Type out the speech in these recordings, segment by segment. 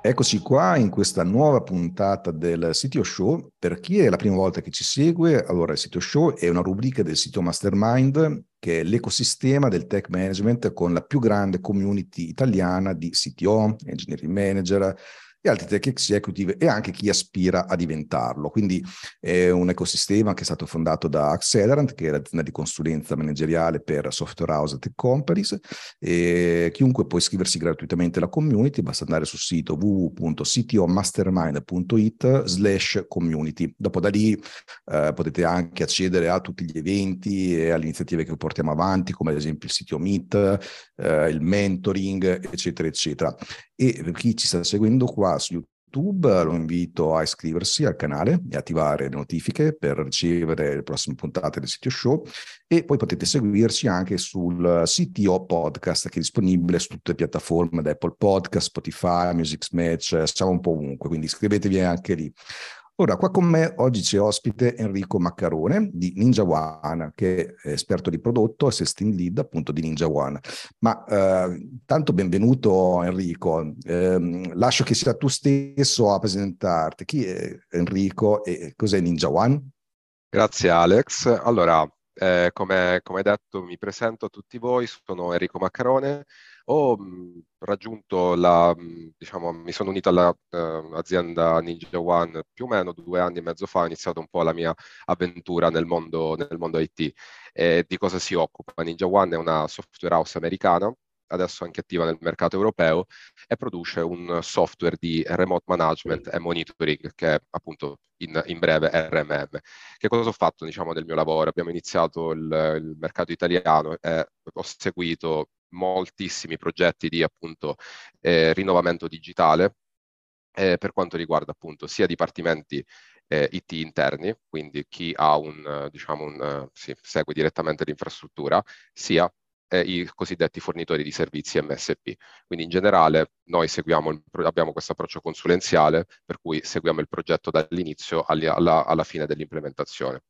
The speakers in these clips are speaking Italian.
Eccoci qua in questa nuova puntata del Sitio Show. Per chi è la prima volta che ci segue, allora il Sitio Show è una rubrica del sito Mastermind che è l'ecosistema del tech management con la più grande community italiana di CTO, engineering manager, altri tech executive e anche chi aspira a diventarlo. Quindi è un ecosistema che è stato fondato da Accelerant, che è l'azienda di consulenza manageriale per software house e tech companies. E chiunque può iscriversi gratuitamente alla community, basta andare sul sito www.ctomastermind.it slash community. Dopo da lì eh, potete anche accedere a tutti gli eventi e alle iniziative che portiamo avanti, come ad esempio il sito Meet, eh, il mentoring, eccetera, eccetera. E per chi ci sta seguendo qua su YouTube, lo invito a iscriversi al canale e attivare le notifiche per ricevere le prossime puntate del sito show e poi potete seguirci anche sul CTO Podcast che è disponibile su tutte le piattaforme da Apple Podcast, Spotify, Music Match, siamo un po' ovunque, quindi iscrivetevi anche lì. Ora, qua con me oggi c'è ospite Enrico Maccarone di Ninja One, che è esperto di prodotto, assisting lead appunto di Ninja One. Ma eh, tanto benvenuto Enrico, eh, lascio che sia tu stesso a presentarti. Chi è Enrico e cos'è Ninja One? Grazie Alex. Allora, eh, come, come detto, mi presento a tutti voi, sono Enrico Maccarone, ho raggiunto la, diciamo, mi sono unito all'azienda uh, Ninja One più o meno due anni e mezzo fa, ho iniziato un po' la mia avventura nel mondo, nel mondo IT. E di cosa si occupa? Ninja One è una software house americana adesso anche attiva nel mercato europeo e produce un software di remote management e monitoring che è appunto in, in breve RMM. Che cosa ho fatto diciamo nel mio lavoro? Abbiamo iniziato il, il mercato italiano e ho seguito moltissimi progetti di appunto eh, rinnovamento digitale eh, per quanto riguarda appunto sia dipartimenti eh, IT interni, quindi chi ha un, diciamo un, sì, segue direttamente l'infrastruttura, sia eh, i cosiddetti fornitori di servizi MSP. Quindi in generale noi seguiamo abbiamo questo approccio consulenziale per cui seguiamo il progetto dall'inizio alla, alla, fine dell'implementazione.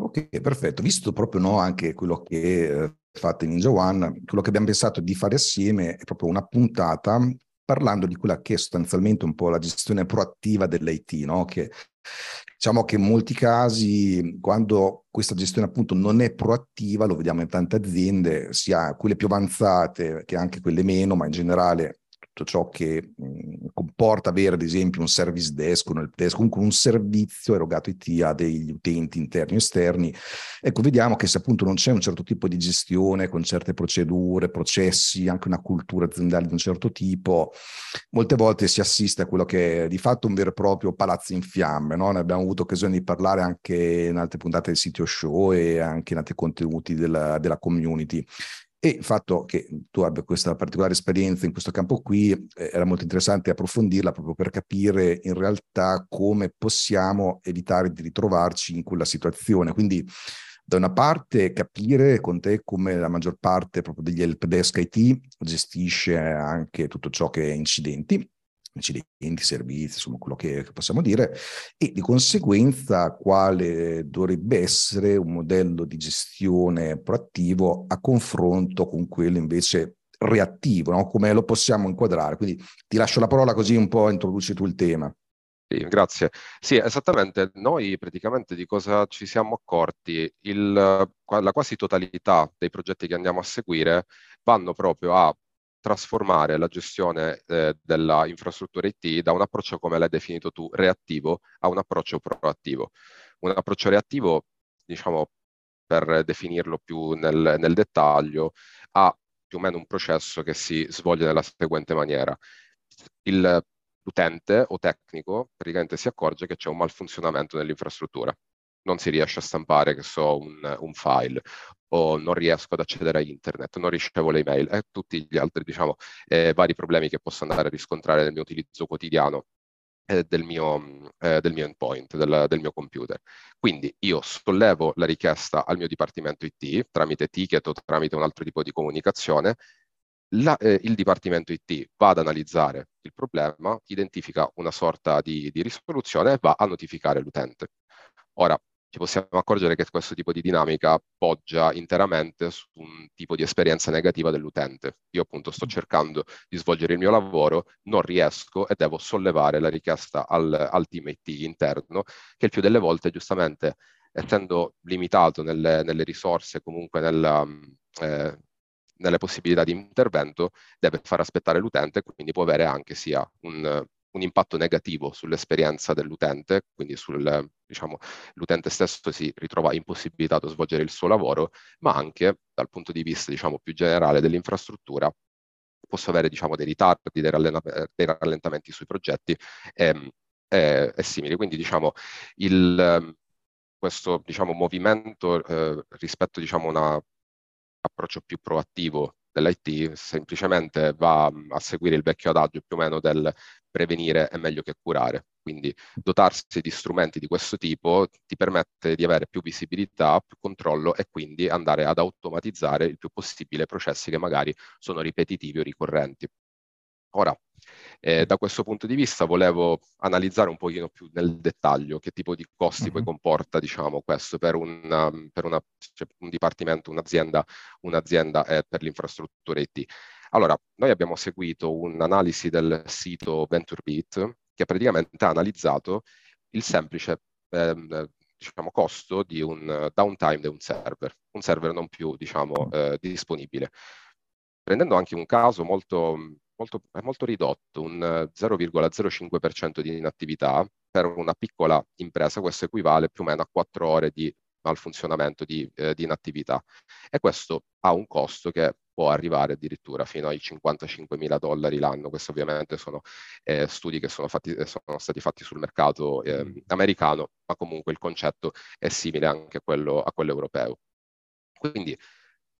Ok, perfetto. Visto proprio no, anche quello che fate in Ninja One, quello che abbiamo pensato di fare assieme è proprio una puntata parlando di quella che è sostanzialmente un po' la gestione proattiva dell'IT, no? che diciamo che in molti casi quando questa gestione appunto non è proattiva, lo vediamo in tante aziende, sia quelle più avanzate che anche quelle meno, ma in generale tutto ciò che mh, comporta avere ad esempio un service desk, un help desk, comunque un servizio erogato IT a degli utenti interni o esterni. Ecco, vediamo che se appunto non c'è un certo tipo di gestione con certe procedure, processi, anche una cultura aziendale di un certo tipo, molte volte si assiste a quello che è di fatto un vero e proprio palazzo in fiamme. No? Ne abbiamo avuto occasione di parlare anche in altre puntate del sito show e anche in altri contenuti della, della community. E il fatto che tu abbia questa particolare esperienza in questo campo qui eh, era molto interessante approfondirla proprio per capire in realtà come possiamo evitare di ritrovarci in quella situazione. Quindi da una parte capire con te come la maggior parte proprio degli help desk IT gestisce anche tutto ciò che è incidenti incidenti, servizi, insomma quello che, che, possiamo dire, e di conseguenza quale dovrebbe essere un modello di gestione proattivo a confronto con quello invece reattivo, no? come lo possiamo inquadrare. Quindi ti lascio la parola così un po' introduci tu il tema. Sì, grazie. Sì, esattamente. Noi praticamente di cosa ci siamo accorti? Il, la quasi totalità dei progetti che andiamo a seguire vanno proprio a trasformare la gestione eh, della IT da un approccio, come l'hai definito tu, reattivo a un approccio proattivo. Un approccio reattivo, diciamo, per definirlo più nel, nel dettaglio, ha più o meno un processo che si svolge nella seguente maniera. Il, l'utente o tecnico praticamente si accorge che c'è un malfunzionamento nell'infrastruttura non si riesce a stampare, che so, un, un, file, o non riesco ad accedere a internet, non ricevo le email e tutti gli altri, diciamo, eh, vari problemi che posso andare a riscontrare nel mio utilizzo quotidiano eh, del, mio, eh, del mio endpoint, del, del, mio computer. Quindi io sollevo la richiesta al mio dipartimento IT tramite ticket o tramite un altro tipo di comunicazione, la, eh, il Dipartimento IT va ad analizzare il problema, identifica una sorta di, di risoluzione e va a notificare l'utente. Ora, ci possiamo accorgere che questo tipo di dinamica poggia interamente su un tipo di esperienza negativa dell'utente. Io appunto sto mm. cercando di svolgere il mio lavoro, non riesco e devo sollevare la richiesta al, al team IT interno, che il più delle volte giustamente essendo limitato nelle, nelle risorse, comunque nella, eh, nelle possibilità di intervento, deve far aspettare l'utente, quindi può avere anche sia un, un impatto negativo sull'esperienza dell'utente, quindi sul, diciamo, l'utente stesso si ritrova impossibilitato a svolgere il suo lavoro, ma anche dal punto di vista diciamo, più generale dell'infrastruttura posso avere diciamo, dei ritardi, dei, dei rallentamenti sui progetti e, ehm, e, e simili. Quindi diciamo, il, questo diciamo, movimento eh, rispetto diciamo, a un approccio più proattivo dell'IT semplicemente va a seguire il vecchio adagio più o meno del prevenire è meglio che curare. Quindi dotarsi di strumenti di questo tipo ti permette di avere più visibilità, più controllo e quindi andare ad automatizzare il più possibile processi che magari sono ripetitivi o ricorrenti. Ora, eh, da questo punto di vista volevo analizzare un pochino più nel dettaglio che tipo di costi mm-hmm. poi comporta, diciamo, questo per, un, per una, cioè, un dipartimento, un'azienda, un'azienda eh, per l'infrastruttura IT. Allora, noi abbiamo seguito un'analisi del sito VentureBeat che praticamente ha analizzato il semplice ehm, diciamo, costo di un downtime di un server, un server non più diciamo, eh, disponibile. Prendendo anche un caso molto, molto, molto ridotto, un 0,05% di inattività, per una piccola impresa questo equivale più o meno a 4 ore di malfunzionamento di, eh, di inattività. E questo ha un costo che può arrivare addirittura fino ai 55 mila dollari l'anno. Questi ovviamente sono eh, studi che sono, fatti, eh, sono, stati fatti sul mercato eh, americano, ma comunque il concetto è simile anche a quello, a quello europeo. Quindi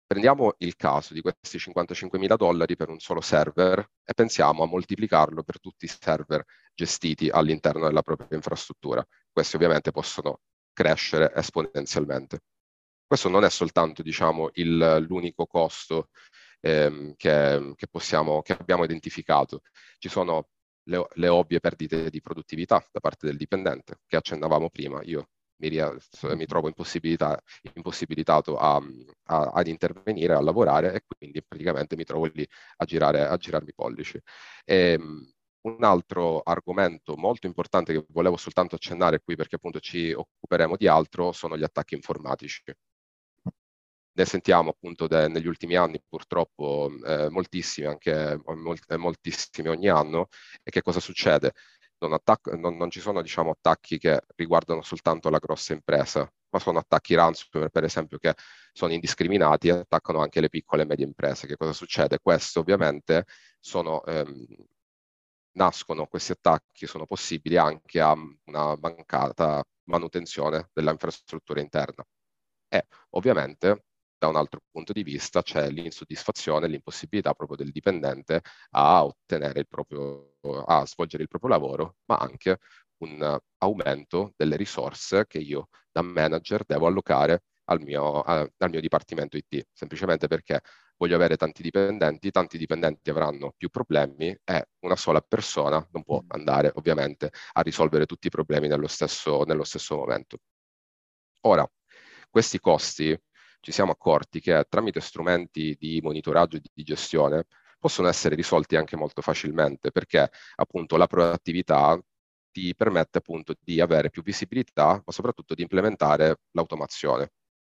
prendiamo il caso di questi 55 mila dollari per un solo server e pensiamo a moltiplicarlo per tutti i server gestiti all'interno della propria infrastruttura. Questi ovviamente possono crescere esponenzialmente. Questo non è soltanto diciamo, il, l'unico costo ehm, che, che, possiamo, che abbiamo identificato. Ci sono le, le, ovvie perdite di produttività da parte del dipendente, che accennavamo prima. Io mi, mi trovo impossibilitato a, a, ad intervenire, a lavorare e quindi praticamente mi trovo lì a, girare, a girarmi i pollici. E, ehm, un altro argomento molto importante che volevo soltanto accennare qui perché appunto ci occuperemo di altro sono gli attacchi informatici ne sentiamo appunto de, negli ultimi anni purtroppo eh, moltissimi, anche molt, moltissimi ogni anno. E che cosa succede? Non, attac- non, non ci sono diciamo, attacchi che riguardano soltanto la grossa impresa, ma sono attacchi ransomware, per esempio, che sono indiscriminati e attaccano anche le piccole e medie imprese. Che cosa succede? Questo ovviamente sono, ehm, nascono, questi attacchi sono possibili anche a una mancata manutenzione dell'infrastruttura interna. E ovviamente da un altro punto di vista c'è l'insoddisfazione, l'impossibilità proprio del dipendente a ottenere il proprio, a svolgere il proprio lavoro, ma anche un aumento delle risorse che io da manager devo allocare al mio, al mio dipartimento IT, semplicemente perché voglio avere tanti dipendenti, tanti dipendenti avranno più problemi e una sola persona non può mm. andare ovviamente a risolvere tutti i problemi nello stesso, nello stesso momento. Ora, questi costi ci siamo accorti che tramite strumenti di monitoraggio e di gestione possono essere risolti anche molto facilmente perché appunto la proattività ti permette appunto di avere più visibilità, ma soprattutto di implementare l'automazione.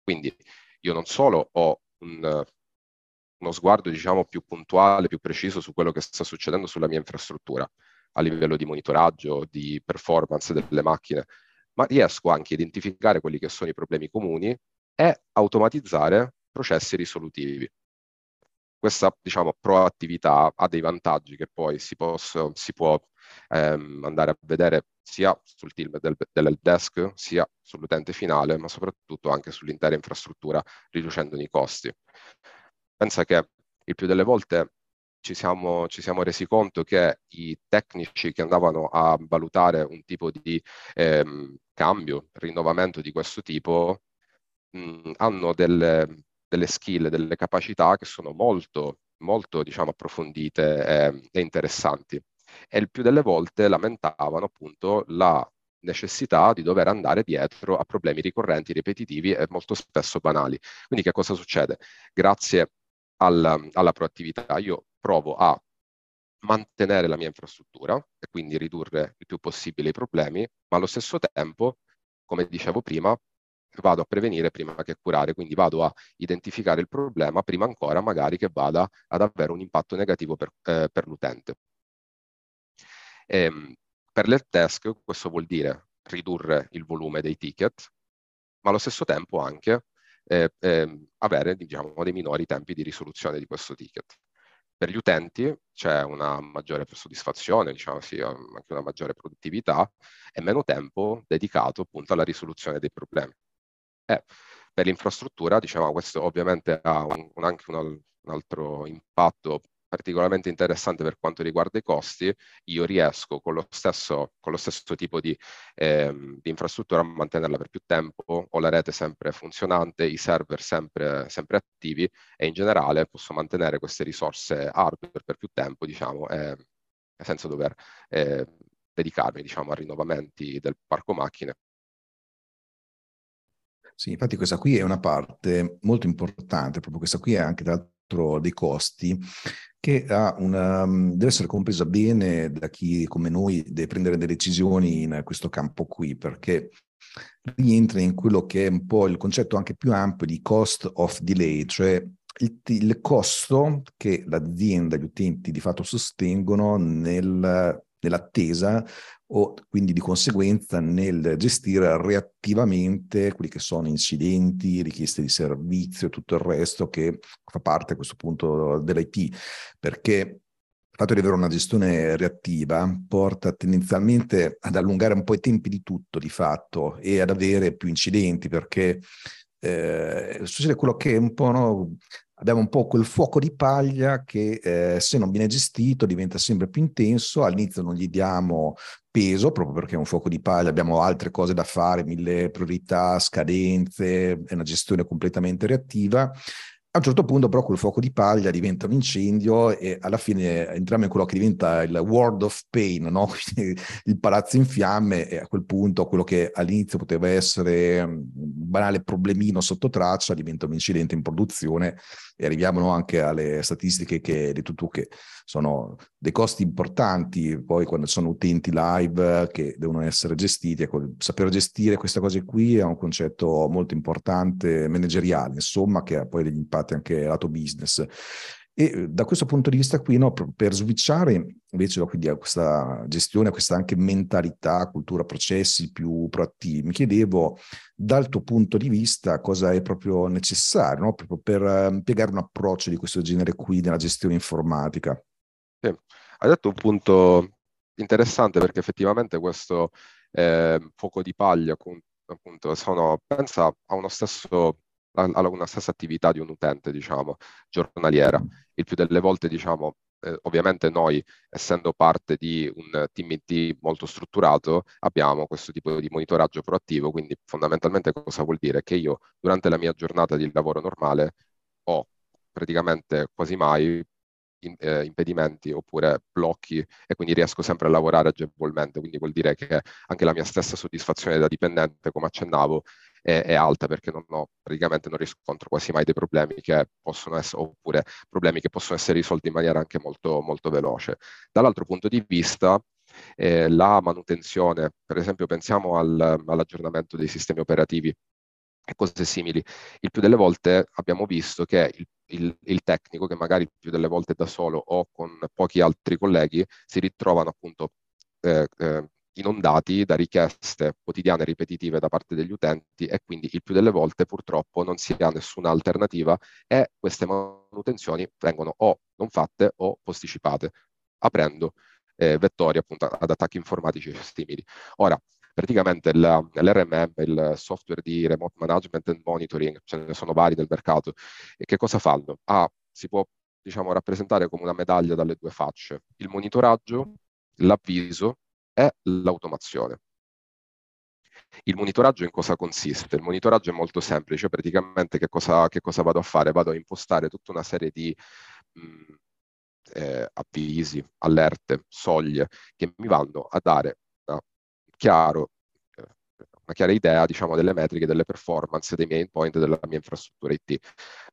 Quindi io non solo ho un, uno sguardo diciamo più puntuale, più preciso su quello che sta succedendo sulla mia infrastruttura a livello di monitoraggio, di performance delle macchine, ma riesco anche a identificare quelli che sono i problemi comuni è automatizzare processi risolutivi. Questa diciamo, proattività ha dei vantaggi che poi si, posso, si può ehm, andare a vedere sia sul team del, del desk, sia sull'utente finale, ma soprattutto anche sull'intera infrastruttura, riducendone i costi. Pensa che il più delle volte ci siamo, ci siamo, resi conto che i tecnici che andavano a valutare un tipo di ehm, cambio, rinnovamento di questo tipo, mh, hanno delle, delle, skill, delle capacità che sono molto, molto diciamo, approfondite e, e interessanti. E il più delle volte lamentavano appunto la necessità di dover andare dietro a problemi ricorrenti, ripetitivi e molto spesso banali. Quindi che cosa succede? Grazie al, alla proattività io provo a mantenere la mia infrastruttura e quindi ridurre il più possibile i problemi, ma allo stesso tempo, come dicevo prima, vado a prevenire prima che curare, quindi vado a identificare il problema prima ancora magari che vada ad avere un impatto negativo per, eh, per l'utente. E, ehm, per l'help desk questo vuol dire ridurre il volume dei ticket, ma allo stesso tempo anche eh, eh, avere diciamo, dei minori tempi di risoluzione di questo ticket. Per gli utenti c'è una maggiore soddisfazione, diciamo, sì, anche una maggiore produttività e meno tempo dedicato appunto alla risoluzione dei problemi. Eh, per l'infrastruttura, diciamo, questo ovviamente ha un, un, anche un, un altro impatto particolarmente interessante per quanto riguarda i costi, io riesco con lo stesso, con lo stesso tipo di, eh, di, infrastruttura a mantenerla per più tempo, ho la rete sempre funzionante, i server sempre, sempre attivi e in generale posso mantenere queste risorse hardware per più tempo, diciamo, eh, senza dover eh, dedicarmi diciamo, a rinnovamenti del parco macchine sì, infatti questa qui è una parte molto importante, proprio questa qui è anche tra l'altro dei costi che una, mm, deve essere compresa bene da chi come noi deve prendere delle decisioni in questo campo qui, perché rientra in quello che è un po' il concetto anche più ampio di cost of delay, cioè il, il costo che l'azienda, gli utenti di fatto sostengono nel, nell'attesa o quindi di conseguenza nel gestire reattivamente quelli che sono incidenti, richieste di servizio e tutto il resto che fa parte a questo punto dell'IT, perché il fatto di avere una gestione reattiva porta tendenzialmente ad allungare un po' i tempi di tutto di fatto e ad avere più incidenti perché eh, succede quello che è un po' no, abbiamo un po' quel fuoco di paglia che eh, se non viene gestito diventa sempre più intenso, all'inizio non gli diamo peso proprio perché è un fuoco di paglia, abbiamo altre cose da fare, mille priorità, scadenze, è una gestione completamente reattiva a un certo punto però quel fuoco di paglia diventa un incendio e alla fine entriamo in quello che diventa il world of pain, no? il palazzo in fiamme e a quel punto quello che all'inizio poteva essere un banale problemino sotto traccia diventa un incidente in produzione e arriviamo anche alle statistiche che hai detto tu che sono dei costi importanti poi quando sono utenti live che devono essere gestiti. Ecco, saper gestire queste cose qui è un concetto molto importante manageriale, insomma, che ha poi degli impatti anche lato business. E eh, da questo punto di vista qui, no, per switchare invece a questa gestione, a questa anche mentalità, cultura, processi più proattivi, mi chiedevo dal tuo punto di vista cosa è proprio necessario no? proprio per uh, piegare un approccio di questo genere qui nella gestione informatica. Sì. Hai detto un punto interessante perché effettivamente questo eh, fuoco di paglia appunto sono, pensa a uno stesso alla stessa attività di un utente, diciamo, giornaliera. Il più delle volte, diciamo, eh, ovviamente noi, essendo parte di un team IT molto strutturato, abbiamo questo tipo di monitoraggio proattivo, quindi fondamentalmente cosa vuol dire? Che io durante la mia giornata di lavoro normale ho praticamente quasi mai in, eh, impedimenti oppure blocchi e quindi riesco sempre a lavorare agevolmente, quindi vuol dire che anche la mia stessa soddisfazione da dipendente, come accennavo, è, è, alta perché non ho, praticamente non riscontro quasi mai dei problemi che possono essere, oppure problemi che possono essere risolti in maniera anche molto, molto veloce. Dall'altro punto di vista, eh, la manutenzione, per esempio pensiamo al, all'aggiornamento dei sistemi operativi e cose simili, il più delle volte abbiamo visto che il, il, il, tecnico, che magari più delle volte da solo o con pochi altri colleghi, si ritrovano appunto eh, eh, inondati da richieste quotidiane ripetitive da parte degli utenti e quindi il più delle volte purtroppo non si ha nessuna alternativa e queste manutenzioni vengono o non fatte o posticipate, aprendo eh, vettori appunto ad attacchi informatici simili. Ora, praticamente la, l'RMM, il software di remote management and monitoring, ce ne sono vari nel mercato, e che cosa fanno? Ah, si può diciamo, rappresentare come una medaglia dalle due facce, il monitoraggio, l'avviso e l'automazione. Il monitoraggio in cosa consiste? Il monitoraggio è molto semplice, praticamente che cosa, che cosa vado a fare? Vado a impostare tutta una serie di mh, eh, avvisi, allerte, soglie che mi vanno a dare una, chiaro, eh, una chiara idea diciamo, delle metriche, delle performance dei miei endpoint della mia infrastruttura IT.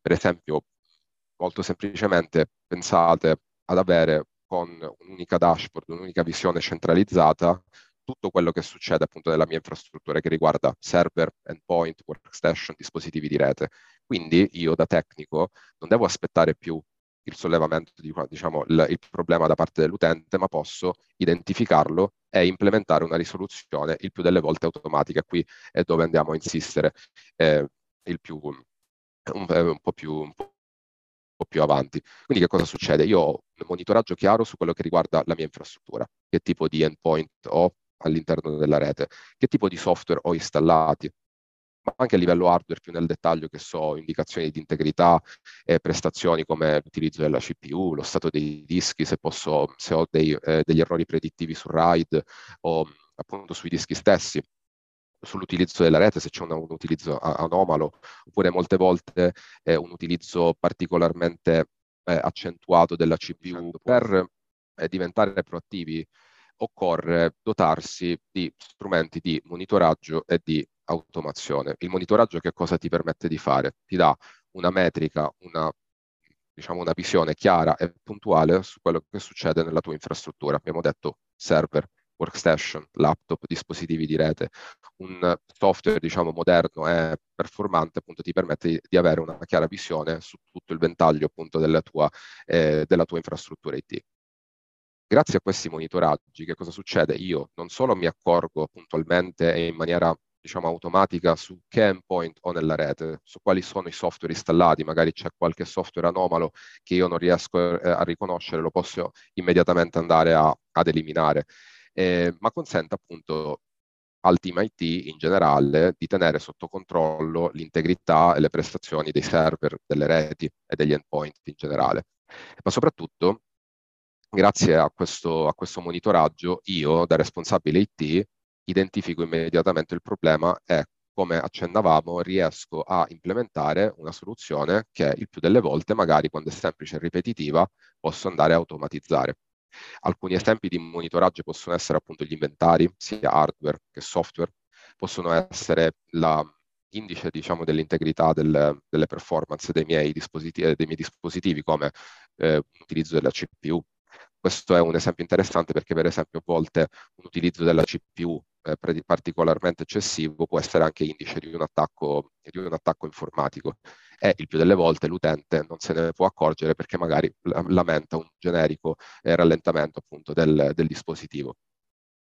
Per esempio, molto semplicemente pensate ad avere con un'unica dashboard, un'unica visione centralizzata tutto quello che succede appunto nella mia infrastruttura che riguarda server, endpoint, workstation, dispositivi di rete. Quindi io da tecnico non devo aspettare più il sollevamento di diciamo, il, il, problema da parte dell'utente, ma posso identificarlo e implementare una risoluzione il più delle volte automatica. Qui è dove andiamo a insistere eh, il più, un, un, po più, un po' più avanti. Quindi che cosa succede? Io ho un monitoraggio chiaro su quello che riguarda la mia infrastruttura, che tipo di endpoint ho all'interno della rete, che tipo di software ho installati, ma anche a livello hardware più nel dettaglio che so, indicazioni di integrità e prestazioni come l'utilizzo della CPU, lo stato dei dischi, se, posso, se ho dei, eh, degli errori predittivi su RAID o appunto sui dischi stessi sull'utilizzo della rete, se c'è un, un utilizzo anomalo, oppure molte volte eh, un utilizzo particolarmente eh, accentuato della CPU. Per eh, diventare proattivi occorre dotarsi di strumenti di monitoraggio e di automazione. Il monitoraggio che cosa ti permette di fare? Ti dà una metrica, una, diciamo, una visione chiara e puntuale su quello che succede nella tua infrastruttura. Abbiamo detto server, workstation, laptop, dispositivi di rete. Un software, diciamo, moderno e performante, appunto, ti permette di, di avere una chiara visione su tutto il ventaglio, appunto, della tua, eh, della tua infrastruttura IT. Grazie a questi monitoraggi, che cosa succede? Io non solo mi accorgo puntualmente e in maniera diciamo, automatica su che endpoint ho nella rete, su quali sono i software installati, magari c'è qualche software anomalo che io non riesco eh, a riconoscere, lo posso immediatamente andare a, ad eliminare, eh, ma consente appunto al team IT in generale di tenere sotto controllo l'integrità e le prestazioni dei server, delle reti e degli endpoint in generale. Ma soprattutto grazie a questo, a questo monitoraggio, io da responsabile IT identifico immediatamente il problema e come accennavamo, riesco a implementare una soluzione che il più delle volte, magari quando è semplice e ripetitiva, posso andare a automatizzare. Alcuni esempi di monitoraggio possono essere appunto gli inventari, sia hardware che software, possono essere l'indice diciamo, dell'integrità del, delle performance dei miei dispositivi, dei miei dispositivi come eh, l'utilizzo della CPU, questo è un esempio interessante perché per esempio a volte un utilizzo della CPU eh, particolarmente eccessivo può essere anche indice di un, attacco, di un attacco informatico e il più delle volte l'utente non se ne può accorgere perché magari lamenta un generico eh, rallentamento appunto del, del dispositivo.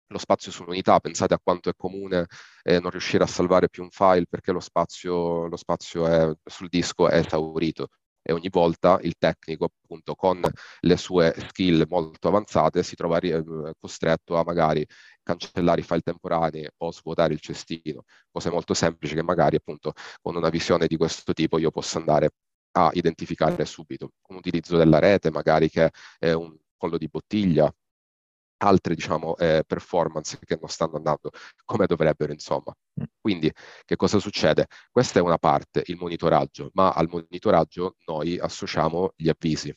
Lo spazio su un'unità, pensate a quanto è comune eh, non riuscire a salvare più un file perché lo spazio, lo spazio è, sul disco è esaurito e ogni volta il tecnico appunto con le sue skill molto avanzate si trova eh, costretto a magari cancellare i file temporanei o svuotare il cestino, cose molto semplici che magari appunto con una visione di questo tipo io posso andare a identificare subito. Un utilizzo della rete magari che è un collo di bottiglia altre diciamo, eh, performance che non stanno andando come dovrebbero, insomma. Mm. Quindi che cosa succede? Questa è una parte, il monitoraggio, ma al monitoraggio noi associamo gli avvisi.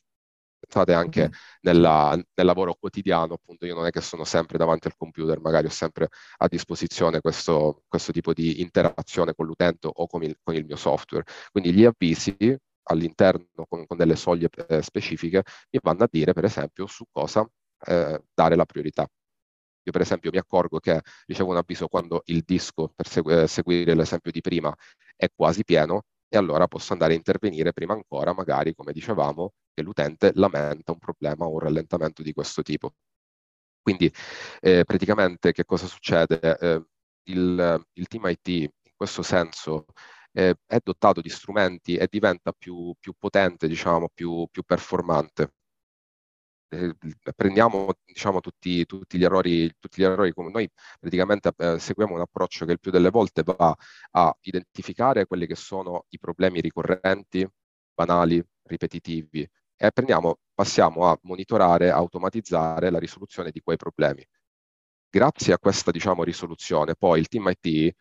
Pensate anche mm. nella, nel lavoro quotidiano, appunto, io non è che sono sempre davanti al computer, magari ho sempre a disposizione questo, questo tipo di interazione con l'utente o con il, con il mio software. Quindi gli avvisi all'interno con, con delle soglie eh, specifiche mi vanno a dire, per esempio, su cosa eh, dare la priorità. Io per esempio mi accorgo che ricevo un avviso quando il disco, per segu- eh, seguire l'esempio di prima, è quasi pieno e allora posso andare a intervenire prima ancora, magari come dicevamo, che l'utente lamenta un problema o un rallentamento di questo tipo. Quindi eh, praticamente che cosa succede? Eh, il, il, team IT in questo senso eh, è dotato di strumenti e diventa più, più potente, diciamo, più, più performante eh, prendiamo diciamo, tutti, tutti, gli errori, tutti gli errori come noi praticamente eh, seguiamo un approccio che il più delle volte va a identificare quelli che sono i problemi ricorrenti, banali, ripetitivi, e prendiamo, passiamo a monitorare, automatizzare la risoluzione di quei problemi. Grazie a questa diciamo, risoluzione, poi il team IT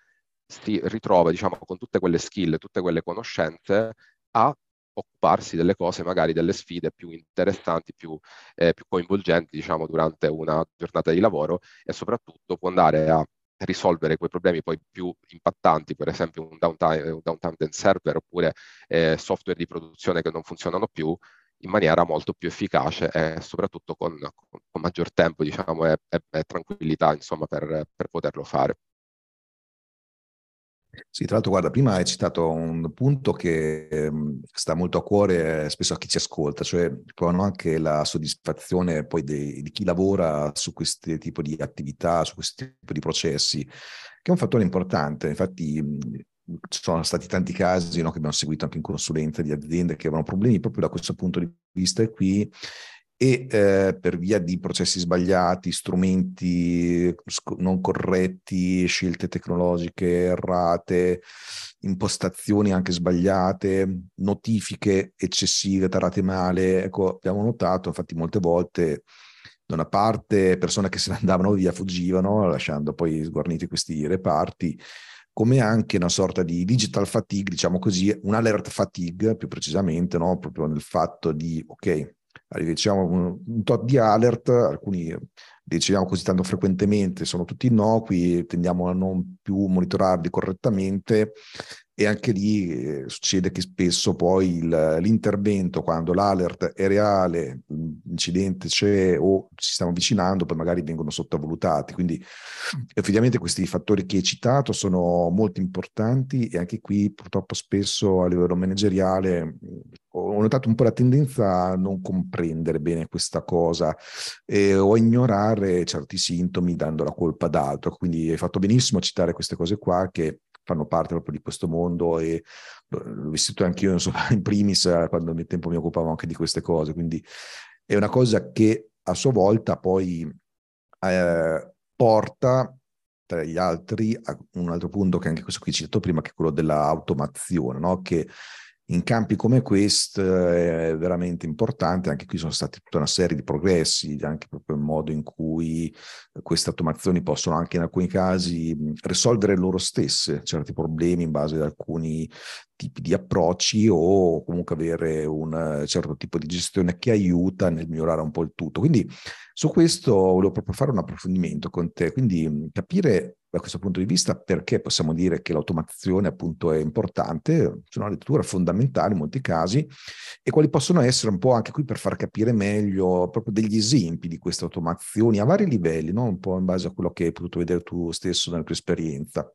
si ritrova diciamo, con tutte quelle skill, tutte quelle conoscenze a occuparsi delle cose, magari delle sfide più interessanti, più, eh, più coinvolgenti, diciamo, durante una giornata di lavoro e soprattutto può andare a risolvere quei problemi poi più impattanti, per esempio un downtime, un downtime del server oppure eh, software di produzione che non funzionano più in maniera molto più efficace e soprattutto con, con, maggior tempo diciamo, e, e, e tranquillità insomma, per, per poterlo fare. Sì, tra l'altro, guarda, prima hai citato un punto che eh, sta molto a cuore eh, spesso a chi ci ascolta, cioè provano anche la soddisfazione poi de- di chi lavora su questo tipo di attività, su questo tipo di processi, che è un fattore importante. Infatti, ci sono stati tanti casi no, che abbiamo seguito anche in consulenza di aziende che avevano problemi proprio da questo punto di vista e qui e eh, per via di processi sbagliati, strumenti non corretti, scelte tecnologiche errate, impostazioni anche sbagliate, notifiche eccessive, tarate male. Ecco, abbiamo notato, infatti, molte volte da una parte persone che se ne andavano via fuggivano, lasciando poi sguarniti questi reparti, come anche una sorta di digital fatigue, diciamo così, un alert fatigue più precisamente, no? proprio nel fatto di, ok, riceviamo un, un tot di alert, alcuni riceviamo così tanto frequentemente, sono tutti innocui, tendiamo a non più monitorarli correttamente e anche lì eh, succede che spesso poi il, l'intervento, quando l'alert è reale, l'incidente c'è o ci stiamo avvicinando, poi magari vengono sottovalutati. Quindi effettivamente questi fattori che hai citato sono molto importanti e anche qui purtroppo spesso a livello manageriale ho notato un po' la tendenza a non comprendere bene questa cosa eh, o a ignorare certi sintomi dando la colpa ad altro. Quindi hai fatto benissimo a citare queste cose qua che fanno parte proprio di questo mondo e l'ho vissuto anch'io insomma, in primis quando nel tempo mi occupavo anche di queste cose, quindi è una cosa che a sua volta poi eh, porta tra gli altri a un altro punto che anche questo qui citato prima, che è quello dell'automazione, no? che in campi come questo è veramente importante, anche qui sono stati tutta una serie di progressi, anche proprio il modo in cui queste automazioni possono anche in alcuni casi risolvere loro stesse certi problemi in base ad alcuni tipi di approcci o comunque avere un certo tipo di gestione che aiuta nel migliorare un po' il tutto. Quindi su questo volevo proprio fare un approfondimento con te, quindi capire da questo punto di vista perché possiamo dire che l'automazione appunto è importante, sono una lettura fondamentale in molti casi e quali possono essere un po' anche qui per far capire meglio proprio degli esempi di queste automazioni a vari livelli, no? un po' in base a quello che hai potuto vedere tu stesso nella tua esperienza.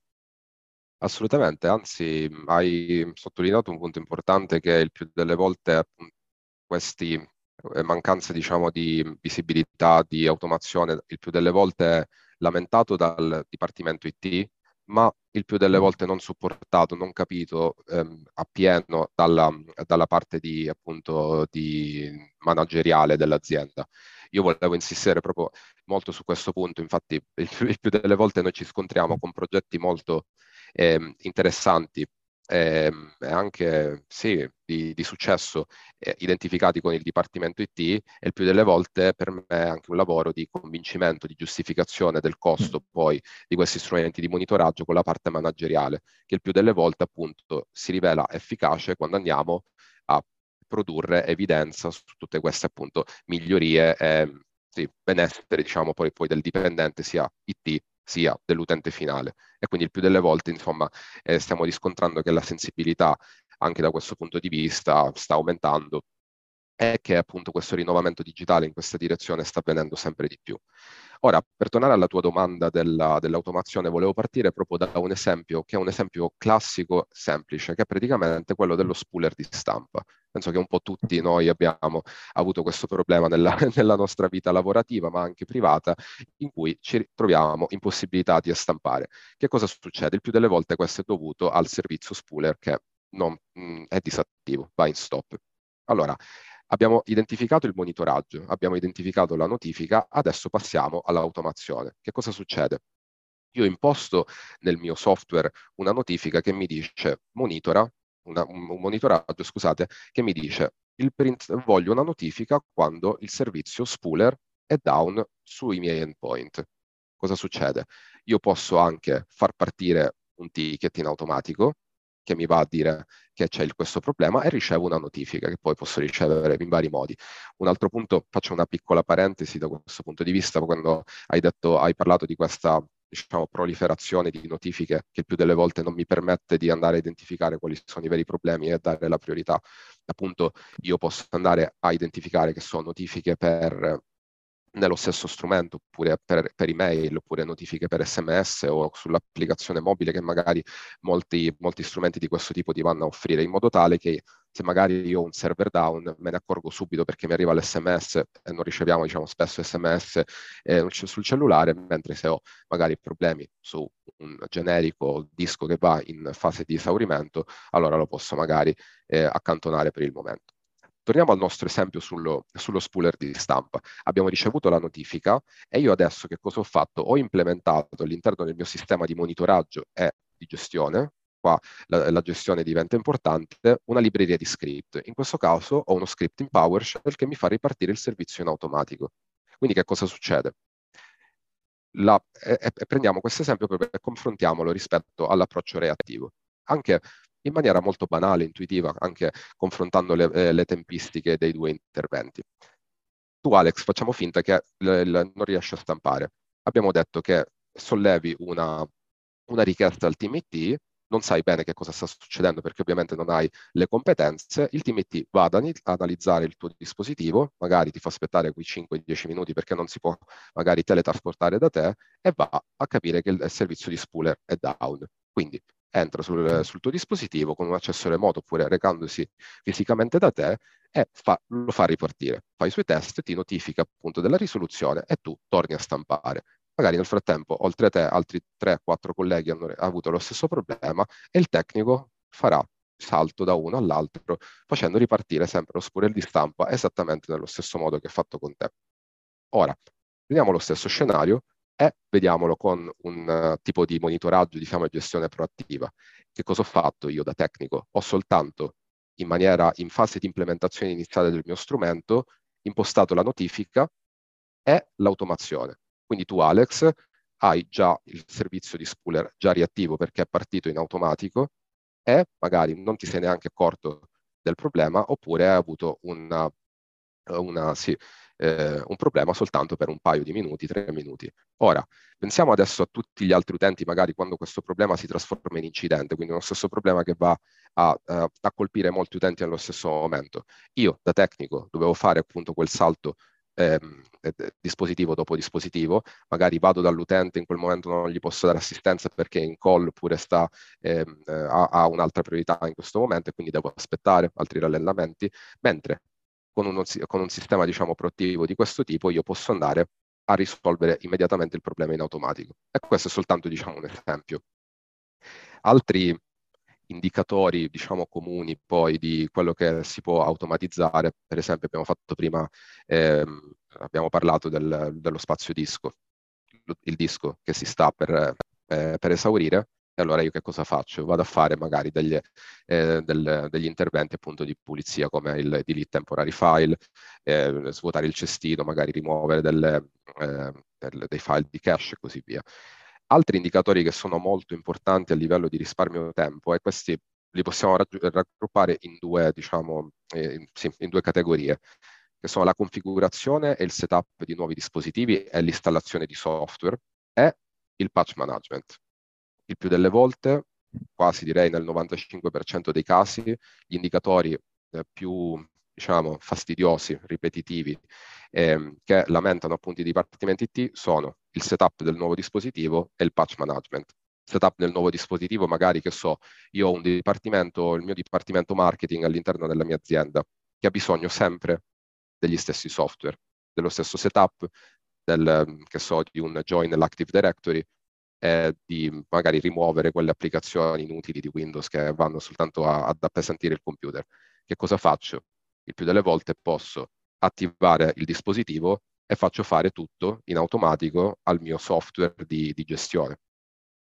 Assolutamente, anzi hai sottolineato un punto importante che il più delle volte queste eh, mancanze diciamo, di visibilità, di automazione, il più delle volte lamentato dal Dipartimento IT, ma il più delle volte non supportato, non capito ehm, appieno dalla, dalla, parte di, appunto, di manageriale dell'azienda. Io volevo insistere proprio molto su questo punto, infatti il, il più delle volte noi ci scontriamo con progetti molto eh, interessanti eh, anche sì, di, di successo eh, identificati con il Dipartimento IT e il più delle volte per me è anche un lavoro di convincimento, di giustificazione del costo mm. poi di questi strumenti di monitoraggio con la parte manageriale, che il più delle volte appunto si rivela efficace quando andiamo a produrre evidenza su tutte queste appunto migliorie e sì, benessere diciamo poi, poi del dipendente sia IT sia dell'utente finale. E quindi il più delle volte, insomma, eh, stiamo riscontrando che la sensibilità anche da questo punto di vista sta aumentando e che appunto questo rinnovamento digitale in questa direzione sta avvenendo sempre di più. Ora, per tornare alla tua domanda della, dell'automazione, volevo partire proprio da un esempio che è un esempio classico, semplice, che è praticamente quello dello spooler di stampa. Penso che un po' tutti noi abbiamo avuto questo problema nella, nella nostra vita lavorativa, ma anche privata, in cui ci troviamo impossibilitati a stampare. Che cosa succede? Il più delle volte questo è dovuto al servizio spooler che non, mh, mm, è disattivo, va in stop. Allora, Abbiamo identificato il monitoraggio, abbiamo identificato la notifica, adesso passiamo all'automazione. Che cosa succede? Io imposto nel mio software una notifica che mi dice monitora, una, un monitoraggio, scusate, che mi dice il print, voglio una notifica quando il servizio spooler è down sui miei endpoint. Cosa succede? Io posso anche far partire un ticket in automatico che mi va a dire che c'è questo problema e ricevo una notifica che poi posso ricevere in vari modi. Un altro punto, faccio una piccola parentesi da questo punto di vista, quando hai, detto, hai parlato di questa diciamo, proliferazione di notifiche che più delle volte non mi permette di andare a identificare quali sono i veri problemi e dare la priorità. Appunto, io posso andare a identificare che sono notifiche per nello stesso strumento, oppure per, per, email, oppure notifiche per sms o sull'applicazione mobile che magari molti, molti strumenti di questo tipo ti vanno a offrire, in modo tale che se magari io ho un server down me ne accorgo subito perché mi arriva l'sms e non riceviamo diciamo, spesso sms eh, sul cellulare, mentre se ho magari problemi su un generico disco che va in fase di esaurimento, allora lo posso magari eh, accantonare per il momento. Torniamo al nostro esempio sullo, sullo, spooler di stampa. Abbiamo ricevuto la notifica e io adesso che cosa ho fatto? Ho implementato all'interno del mio sistema di monitoraggio e di gestione, qua la, la, gestione diventa importante, una libreria di script. In questo caso ho uno script in PowerShell che mi fa ripartire il servizio in automatico. Quindi che cosa succede? La, e, e prendiamo questo esempio e confrontiamolo rispetto all'approccio reattivo. Anche in maniera molto banale, intuitiva, anche confrontando le, eh, le tempistiche dei due interventi. Tu Alex, facciamo finta che le, le, non riesci a stampare. Abbiamo detto che sollevi una, una richiesta al team IT, non sai bene che cosa sta succedendo perché ovviamente non hai le competenze, il team IT va ad analizzare il tuo dispositivo, magari ti fa aspettare quei 5-10 minuti perché non si può magari teletrasportare da te e va a capire che il servizio di spooler è down. Quindi entra sul, sul, tuo dispositivo con un accesso remoto oppure recandosi fisicamente da te e fa, lo fa ripartire. Fa i suoi test, ti notifica appunto della risoluzione e tu torni a stampare. Magari nel frattempo, oltre a te, altri 3-4 colleghi hanno avuto lo stesso problema e il tecnico farà salto da uno all'altro facendo ripartire sempre lo spurel di stampa esattamente nello stesso modo che ha fatto con te. Ora, vediamo lo stesso scenario, e vediamolo con un uh, tipo di monitoraggio, diciamo, e gestione proattiva. Che cosa ho fatto io da tecnico? Ho soltanto in maniera, in fase di implementazione iniziale del mio strumento, impostato la notifica e l'automazione. Quindi tu, Alex, hai già il servizio di spooler già riattivo perché è partito in automatico e magari non ti sei neanche accorto del problema oppure hai avuto una, una sì, eh, un problema soltanto per un paio di minuti, tre minuti. Ora, pensiamo adesso a tutti gli altri utenti, magari quando questo problema si trasforma in incidente, quindi uno stesso problema che va a, a, a colpire molti utenti nello stesso momento. Io, da tecnico, dovevo fare appunto quel salto ehm, dispositivo dopo dispositivo, magari vado dall'utente, in quel momento non gli posso dare assistenza perché è in call oppure sta, ehm, ha, ha, un'altra priorità in questo momento e quindi devo aspettare altri rallentamenti, mentre con, uno, con un sistema diciamo, proattivo di questo tipo io posso andare a risolvere immediatamente il problema in automatico. E questo è soltanto diciamo, un esempio. Altri indicatori diciamo, comuni poi di quello che si può automatizzare, per esempio abbiamo fatto prima, ehm, abbiamo parlato del, dello spazio disco, il disco che si sta per, eh, per esaurire, allora io che cosa faccio? Vado a fare magari degli, eh, del, degli interventi appunto di pulizia come il delete temporary file, eh, svuotare il cestino, magari rimuovere delle, eh, del, dei file di cache e così via. Altri indicatori che sono molto importanti a livello di risparmio tempo e questi li possiamo raggruppare in due, diciamo, eh, sì, in due categorie che sono la configurazione e il setup di nuovi dispositivi e l'installazione di software e il patch management il più delle volte, quasi direi nel 95% dei casi, gli indicatori eh, più diciamo, fastidiosi, ripetitivi, eh, che lamentano appunto i dipartimenti IT sono il setup del nuovo dispositivo e il patch management. Setup del nuovo dispositivo, magari che so, io ho un dipartimento, il mio dipartimento marketing all'interno della mia azienda, che ha bisogno sempre degli stessi software, dello stesso setup, del, che so, di un join nell'Active Directory, eh, di magari rimuovere quelle applicazioni inutili di Windows che vanno soltanto a, ad appesantire il computer. Che cosa faccio? Il più delle volte posso attivare il dispositivo e faccio fare tutto in automatico al mio software di, di gestione.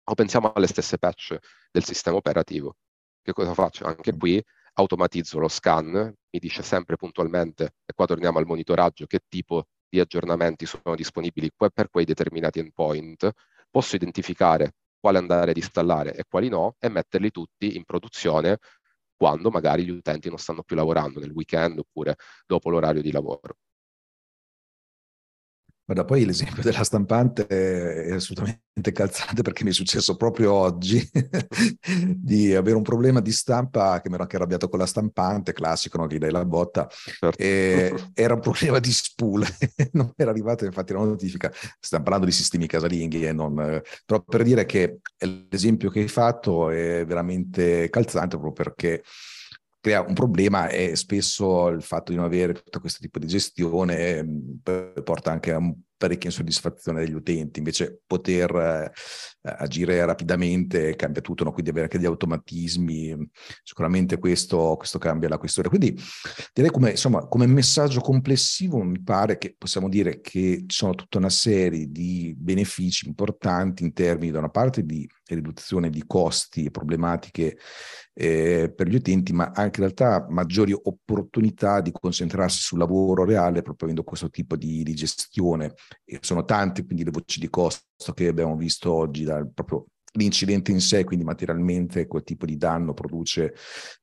O pensiamo alle stesse patch del sistema operativo. Che cosa faccio? Anche qui automatizzo lo scan, mi dice sempre puntualmente, e qua torniamo al monitoraggio, che tipo di aggiornamenti sono disponibili per quei determinati endpoint, posso identificare quale andare ad installare e quali no e metterli tutti in produzione quando magari gli utenti non stanno più lavorando nel weekend oppure dopo l'orario di lavoro. Guarda, poi l'esempio della stampante è assolutamente calzante perché mi è successo proprio oggi di avere un problema di stampa che mi ero anche arrabbiato con la stampante, classico, no? gli dai la botta, certo. era un problema di spool, non era arrivata infatti la notifica, stiamo parlando di sistemi casalinghi, e non, però per dire che l'esempio che hai fatto è veramente calzante proprio perché crea un problema e spesso il fatto di non avere tutto questo tipo di gestione mh, porta anche a un parecchia insoddisfazione degli utenti, invece poter eh, agire rapidamente cambia tutto, no? quindi avere anche degli automatismi, sicuramente questo, questo, cambia la questione. Quindi direi come, insomma, come messaggio complessivo mi pare che possiamo dire che ci sono tutta una serie di benefici importanti in termini da una parte di riduzione di costi e problematiche eh, per gli utenti, ma anche in realtà maggiori opportunità di concentrarsi sul lavoro reale proprio avendo questo tipo di, di gestione. E sono tante quindi le voci di costo che abbiamo visto oggi, dal, proprio l'incidente in sé, quindi materialmente quel tipo di danno produce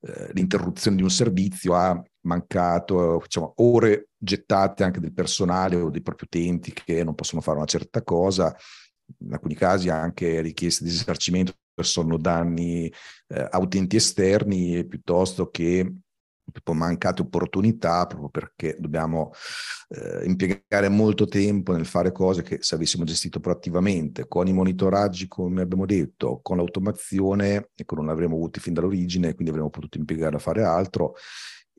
eh, l'interruzione di un servizio, ha mancato diciamo, ore gettate anche del personale o dei propri utenti che non possono fare una certa cosa, in alcuni casi anche richieste di risarcimento sono danni eh, utenti esterni piuttosto che tipo mancate opportunità proprio perché dobbiamo eh, impiegare molto tempo nel fare cose che se avessimo gestito proattivamente con i monitoraggi come abbiamo detto con l'automazione ecco non avremmo avuti fin dall'origine quindi avremmo potuto impiegare a fare altro.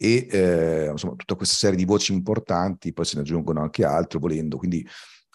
E eh, insomma tutta questa serie di voci importanti poi se ne aggiungono anche altre volendo. Quindi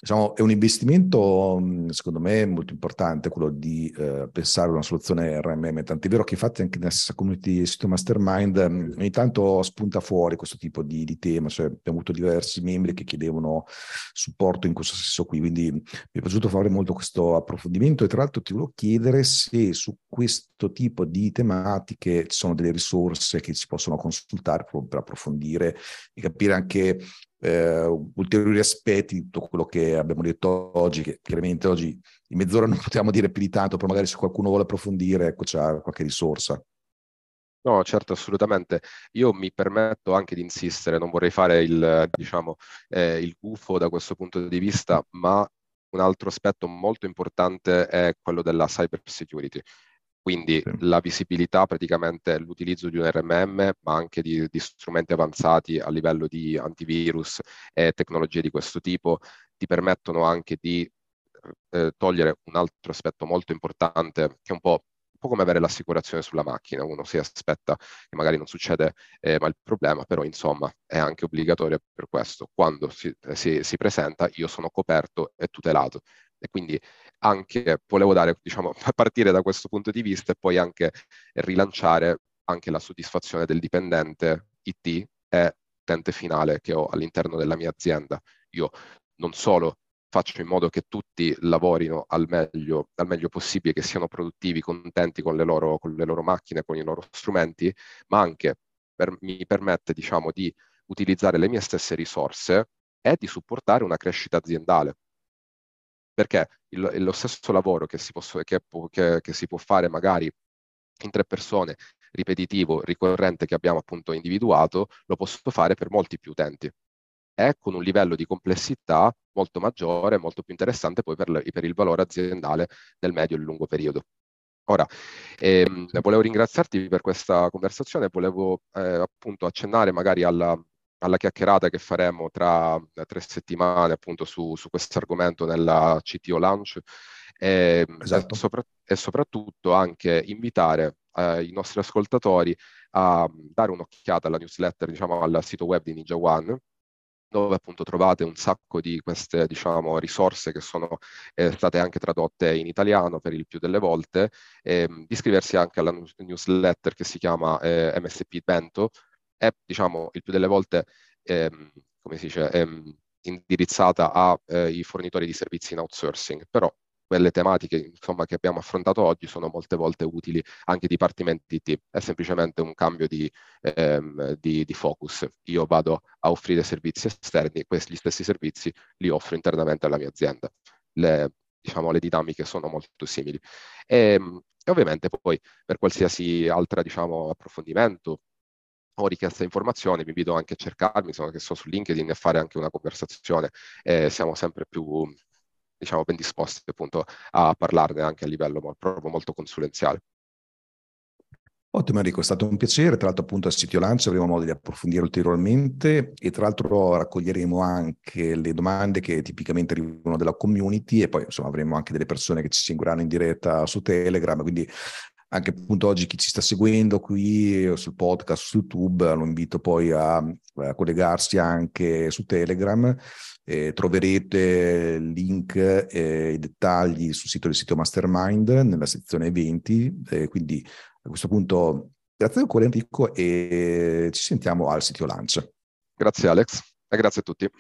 Diciamo, è un investimento, secondo me, molto importante quello di eh, pensare a una soluzione RMM, tant'è vero che infatti anche nella stessa community sito mastermind ogni tanto spunta fuori questo tipo di, di tema, cioè abbiamo avuto diversi membri che chiedevano supporto in questo senso qui, quindi mi è piaciuto fare molto questo approfondimento. E tra l'altro ti volevo chiedere se su questo tipo di tematiche ci sono delle risorse che si possono consultare per approfondire e capire anche eh, ulteriori aspetti di tutto quello che abbiamo detto oggi, che chiaramente oggi in mezz'ora non possiamo dire più di tanto, però magari se qualcuno vuole approfondire, ecco, c'è qualche risorsa. No, certo, assolutamente. Io mi permetto anche di insistere, non vorrei fare il, diciamo, eh, il gufo da questo punto di vista, ma un altro aspetto molto importante è quello della cyber security. Quindi sì. la visibilità praticamente l'utilizzo di un RMM, ma anche di, di, strumenti avanzati a livello di antivirus e tecnologie di questo tipo, ti permettono anche di eh, togliere un altro aspetto molto importante, che è un po', un po', come avere l'assicurazione sulla macchina. Uno si aspetta che magari non succede eh, ma il problema, però insomma è anche obbligatorio per questo. Quando si, si, si presenta io sono coperto e tutelato. E quindi anche volevo dare, diciamo, partire da questo punto di vista e poi anche rilanciare anche la soddisfazione del dipendente IT e utente finale che ho all'interno della mia azienda. Io non solo faccio in modo che tutti lavorino al meglio, al meglio possibile, che siano produttivi, contenti con le loro, con le loro macchine, con i loro strumenti, ma anche per, mi permette diciamo, di utilizzare le mie stesse risorse e di supportare una crescita aziendale perché il, lo stesso lavoro che si, posso, che, che, che si può fare magari in tre persone, ripetitivo, ricorrente che abbiamo appunto individuato, lo posso fare per molti più utenti e con un livello di complessità molto maggiore, molto più interessante poi per, per il valore aziendale nel medio e lungo periodo. Ora, ehm, volevo ringraziarti per questa conversazione, volevo eh, appunto accennare magari alla, alla chiacchierata che faremo tra tre settimane appunto su, su questo argomento nella CTO Launch e, esatto. e, sopra, e soprattutto anche invitare eh, i nostri ascoltatori a dare un'occhiata alla newsletter, diciamo al sito web di Ninja One dove appunto trovate un sacco di queste diciamo, risorse che sono eh, state anche tradotte in italiano per il più delle volte, e, di iscriversi anche alla newsletter che si chiama eh, MSP Bento, è diciamo il più delle volte ehm, come si dice, ehm, indirizzata ai eh, fornitori di servizi in outsourcing, però quelle tematiche insomma, che abbiamo affrontato oggi sono molte volte utili anche ai dipartimenti IT, è semplicemente un cambio di, ehm, di, di, focus. Io vado a offrire servizi esterni, questi stessi servizi li offro internamente alla mia azienda. Le, diciamo, le dinamiche sono molto simili. E, ehm, e ovviamente poi per qualsiasi altra diciamo, approfondimento o richiesta di informazioni, vi invito anche a cercarmi, insomma, che sono su LinkedIn e fare anche una conversazione. Eh, siamo sempre più diciamo, ben disposti appunto a parlarne anche a livello proprio molto consulenziale. Ottimo Enrico, è stato un piacere, tra l'altro appunto al sito Lancio avremo modo di approfondire ulteriormente e tra l'altro raccoglieremo anche le domande che tipicamente arrivano dalla community e poi insomma avremo anche delle persone che ci seguiranno in diretta su Telegram, quindi anche appunto oggi chi ci sta seguendo qui sul podcast, su YouTube, lo invito poi a, a collegarsi anche su Telegram. Eh, troverete link e i dettagli sul sito del sito Mastermind nella sezione eventi. Eh, quindi a questo punto grazie ancora Enrico e ci sentiamo al sito Launch. Grazie Alex e grazie a tutti.